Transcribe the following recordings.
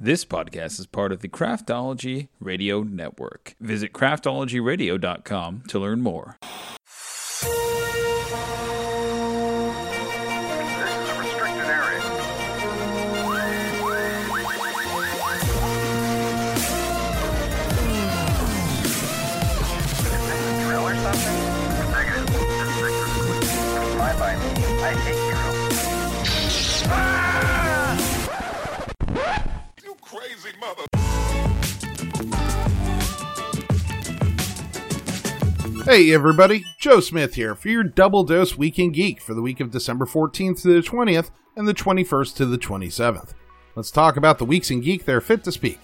This podcast is part of the Craftology Radio Network. Visit craftologyradio.com to learn more. Crazy mother. Hey everybody, Joe Smith here for your double dose Weekend Geek for the week of December 14th to the 20th and the 21st to the 27th. Let's talk about the weeks in geek they're fit to speak.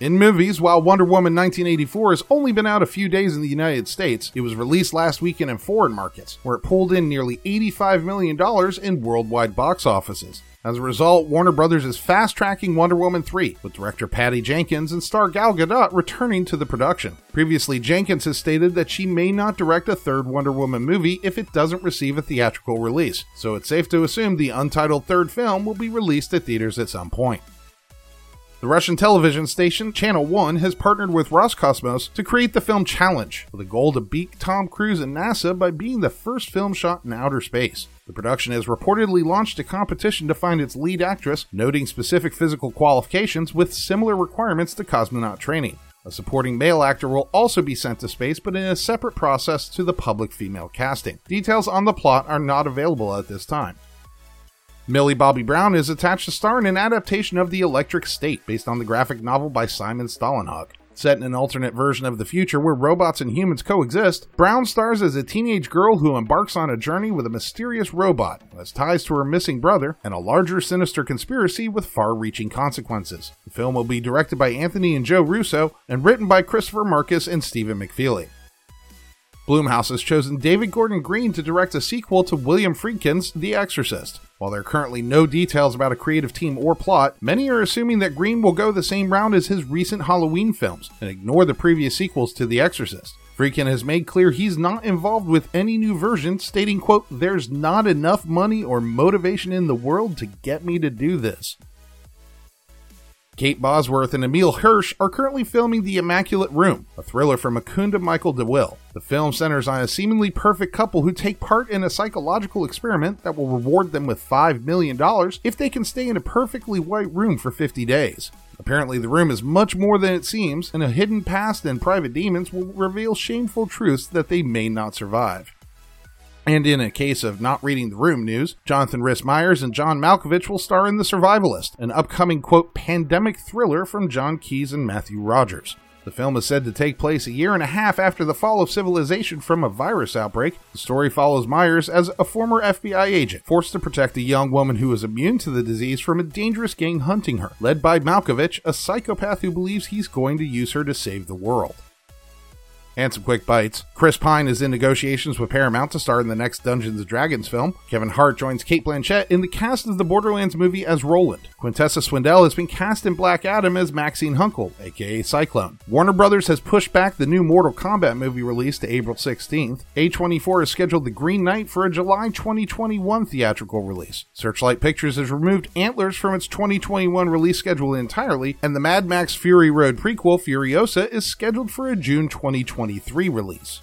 In movies, while Wonder Woman 1984 has only been out a few days in the United States, it was released last weekend in foreign markets, where it pulled in nearly $85 million in worldwide box offices. As a result, Warner Brothers is fast tracking Wonder Woman 3, with director Patty Jenkins and star Gal Gadot returning to the production. Previously, Jenkins has stated that she may not direct a third Wonder Woman movie if it doesn't receive a theatrical release, so it's safe to assume the untitled third film will be released at theaters at some point. The Russian television station Channel 1 has partnered with Roscosmos to create the film Challenge, with a goal to beat Tom Cruise and NASA by being the first film shot in outer space. The production has reportedly launched a competition to find its lead actress, noting specific physical qualifications with similar requirements to cosmonaut training. A supporting male actor will also be sent to space, but in a separate process to the public female casting. Details on the plot are not available at this time. Millie Bobby Brown is attached to star in an adaptation of The Electric State based on the graphic novel by Simon Stålenhag. Set in an alternate version of the future where robots and humans coexist, Brown stars as a teenage girl who embarks on a journey with a mysterious robot who has ties to her missing brother and a larger sinister conspiracy with far reaching consequences. The film will be directed by Anthony and Joe Russo and written by Christopher Marcus and Stephen McFeely. Blumhouse has chosen David Gordon Green to direct a sequel to William Friedkin's The Exorcist. While there are currently no details about a creative team or plot, many are assuming that Green will go the same route as his recent Halloween films and ignore the previous sequels to The Exorcist. Friedkin has made clear he's not involved with any new version, stating, quote, There's not enough money or motivation in the world to get me to do this. Kate Bosworth and Emile Hirsch are currently filming The Immaculate Room, a thriller from Mukunda Michael Dewil. The film centers on a seemingly perfect couple who take part in a psychological experiment that will reward them with $5 million if they can stay in a perfectly white room for 50 days. Apparently, the room is much more than it seems, and a hidden past and private demons will reveal shameful truths that they may not survive. And in a case of not reading the room news, Jonathan Rhys Myers and John Malkovich will star in The Survivalist, an upcoming, quote, pandemic thriller from Jon Keeyes and Matthew Rogers. The film is said to take place a year and a half after the fall of civilization from a virus outbreak. The story follows Myers as a former FBI agent forced to protect a young woman who is immune to the disease from a dangerous gang hunting her, led by Malkovich, a psychopath who believes he's going to use her to save the world. And some quick bites. Chris Pine is in negotiations with Paramount to star in the next Dungeons and Dragons film. Kevin Hart joins Cate Blanchett in the cast of the Borderlands movie as Roland. Quintessa Swindell has been cast in Black Adam as Maxine Hunkel, aka Cyclone. Warner Brothers has pushed back the new Mortal Kombat movie release to April 16th. A24 has scheduled The Green Knight for a July 2021 theatrical release. Searchlight Pictures has removed Antlers from its 2021 release schedule entirely, and the Mad Max Fury Road prequel Furiosa is scheduled for a June 2023 release.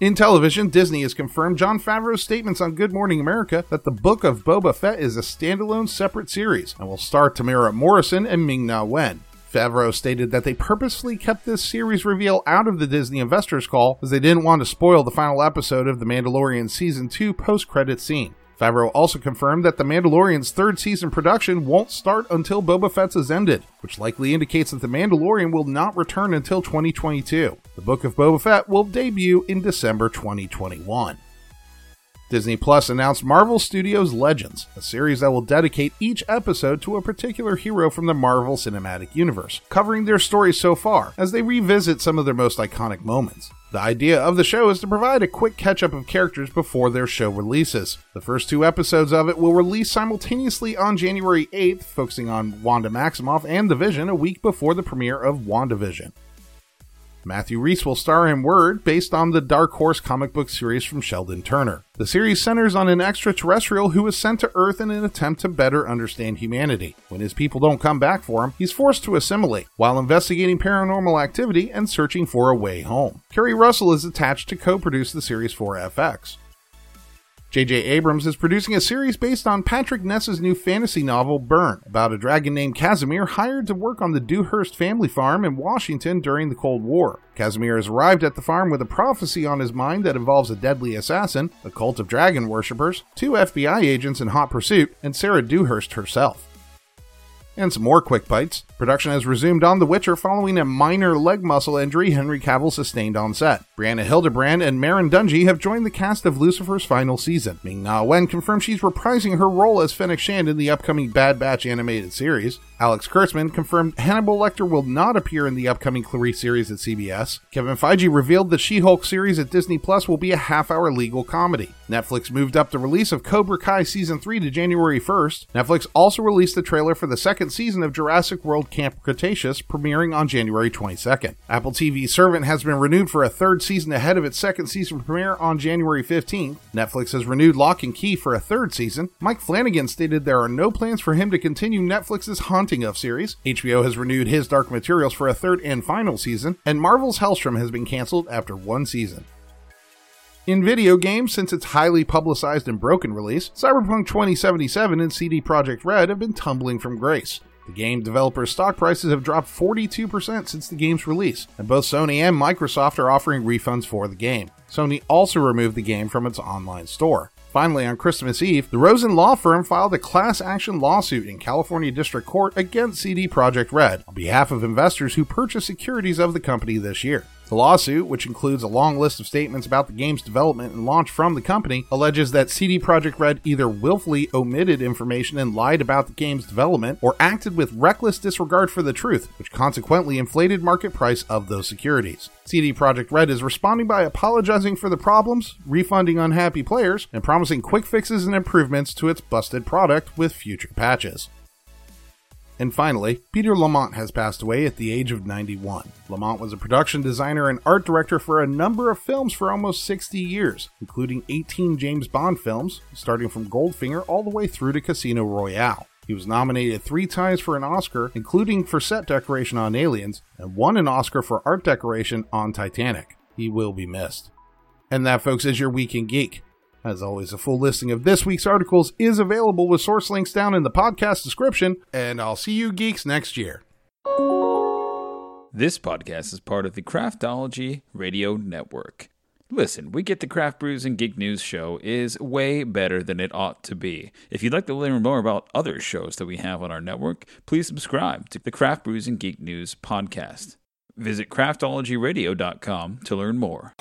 In television, Disney has confirmed Jon Favreau's statements on Good Morning America that the Book of Boba Fett is a standalone separate series and will star Temuera Morrison and Ming Na Wen. Favreau stated that they purposely kept this series reveal out of the Disney investors call as they didn't want to spoil the final episode of The Mandalorian Season 2 post-credit scene. Favreau also confirmed that The Mandalorian's third season production won't start until Boba Fett's is ended, which likely indicates that The Mandalorian will not return until 2022. The Book of Boba Fett will debut in December 2021. Disney Plus announced Marvel Studios Legends, a series that will dedicate each episode to a particular hero from the Marvel Cinematic Universe, covering their stories so far as they revisit some of their most iconic moments. The idea of the show is to provide a quick catch up of characters before their show releases. The first two episodes of it will release simultaneously on January 8th, focusing on Wanda Maximoff and the Vision a week before the premiere of WandaVision. Matthew Rhys will star in Word, based on the Dark Horse comic book series from Sheldon Turner. The series centers on an extraterrestrial who is sent to Earth in an attempt to better understand humanity. When his people don't come back for him, he's forced to assimilate, while investigating paranormal activity and searching for a way home. Keri Russell is attached to co produce the series for FX. J.J. Abrams is producing a series based on Patrick Ness's new fantasy novel Burn, about a dragon named Casimir hired to work on the Dewhurst family farm in Washington during the Cold War. Casimir has arrived at the farm with a prophecy on his mind that involves a deadly assassin, a cult of dragon worshippers, two FBI agents in hot pursuit, and Sarah Dewhurst herself. And some more quick bites. Production has resumed on The Witcher following a minor leg muscle injury Henry Cavill sustained on set. Brianna Hildebrand and Merrin Dungey have joined the cast of Lucifer's final season. Ming Na Wen confirmed she's reprising her role as Fennec Shand in the upcoming Bad Batch animated series. Alex Kurtzman confirmed Hannibal Lecter will not appear in the upcoming Clarice series at CBS. Kevin Feige revealed the She-Hulk series at Disney Plus will be a half-hour legal comedy. Netflix moved up the release of Cobra Kai season 3 to January 1st. Netflix also released the trailer for the second season of Jurassic World Camp Cretaceous, premiering on January 22nd. Apple TV's Servant has been renewed for a third season ahead of its second season premiere on January 15th. Netflix has renewed Locke and Key for a third season. Mike Flanagan stated there are no plans for him to continue Netflix's Haunting of series. HBO has renewed his Dark Materials for a third and final season, and Marvel's Helstrom has been canceled after one season. In video games, since its highly publicized and broken release, Cyberpunk 2077 and CD Projekt Red have been tumbling from grace. The game developers' stock prices have dropped 42% since the game's release, and both Sony and Microsoft are offering refunds for the game. Sony also removed the game from its online store. Finally, on Christmas Eve, the Rosen Law Firm filed a class action lawsuit in California District Court against CD Projekt Red on behalf of investors who purchased securities of the company this year. The lawsuit, which includes a long list of statements about the game's development and launch from the company, alleges that CD Projekt Red either willfully omitted information and lied about the game's development, or acted with reckless disregard for the truth, which consequently inflated market price of those securities. CD Projekt Red is responding by apologizing for the problems, refunding unhappy players, and promising quick fixes and improvements to its busted product with future patches. And finally, Peter Lamont has passed away at the age of 91. Lamont was a production designer and art director for a number of films for almost 60 years, including 18 James Bond films, starting from Goldfinger all the way through to Casino Royale. He was nominated three times for an Oscar, including for set decoration on Aliens, and won an Oscar for art decoration on Titanic. He will be missed. And that, folks, is your Week in Geek. As always, a full listing of this week's articles is available with source links down in the podcast description, and I'll see you geeks next year. This podcast is part of the Craftology Radio Network. Listen, we get the Craft Brews and Geek News show is way better than it ought to be. If you'd like to learn more about other shows that we have on our network, please subscribe to the Craft Brews and Geek News podcast. Visit craftologyradio.com to learn more.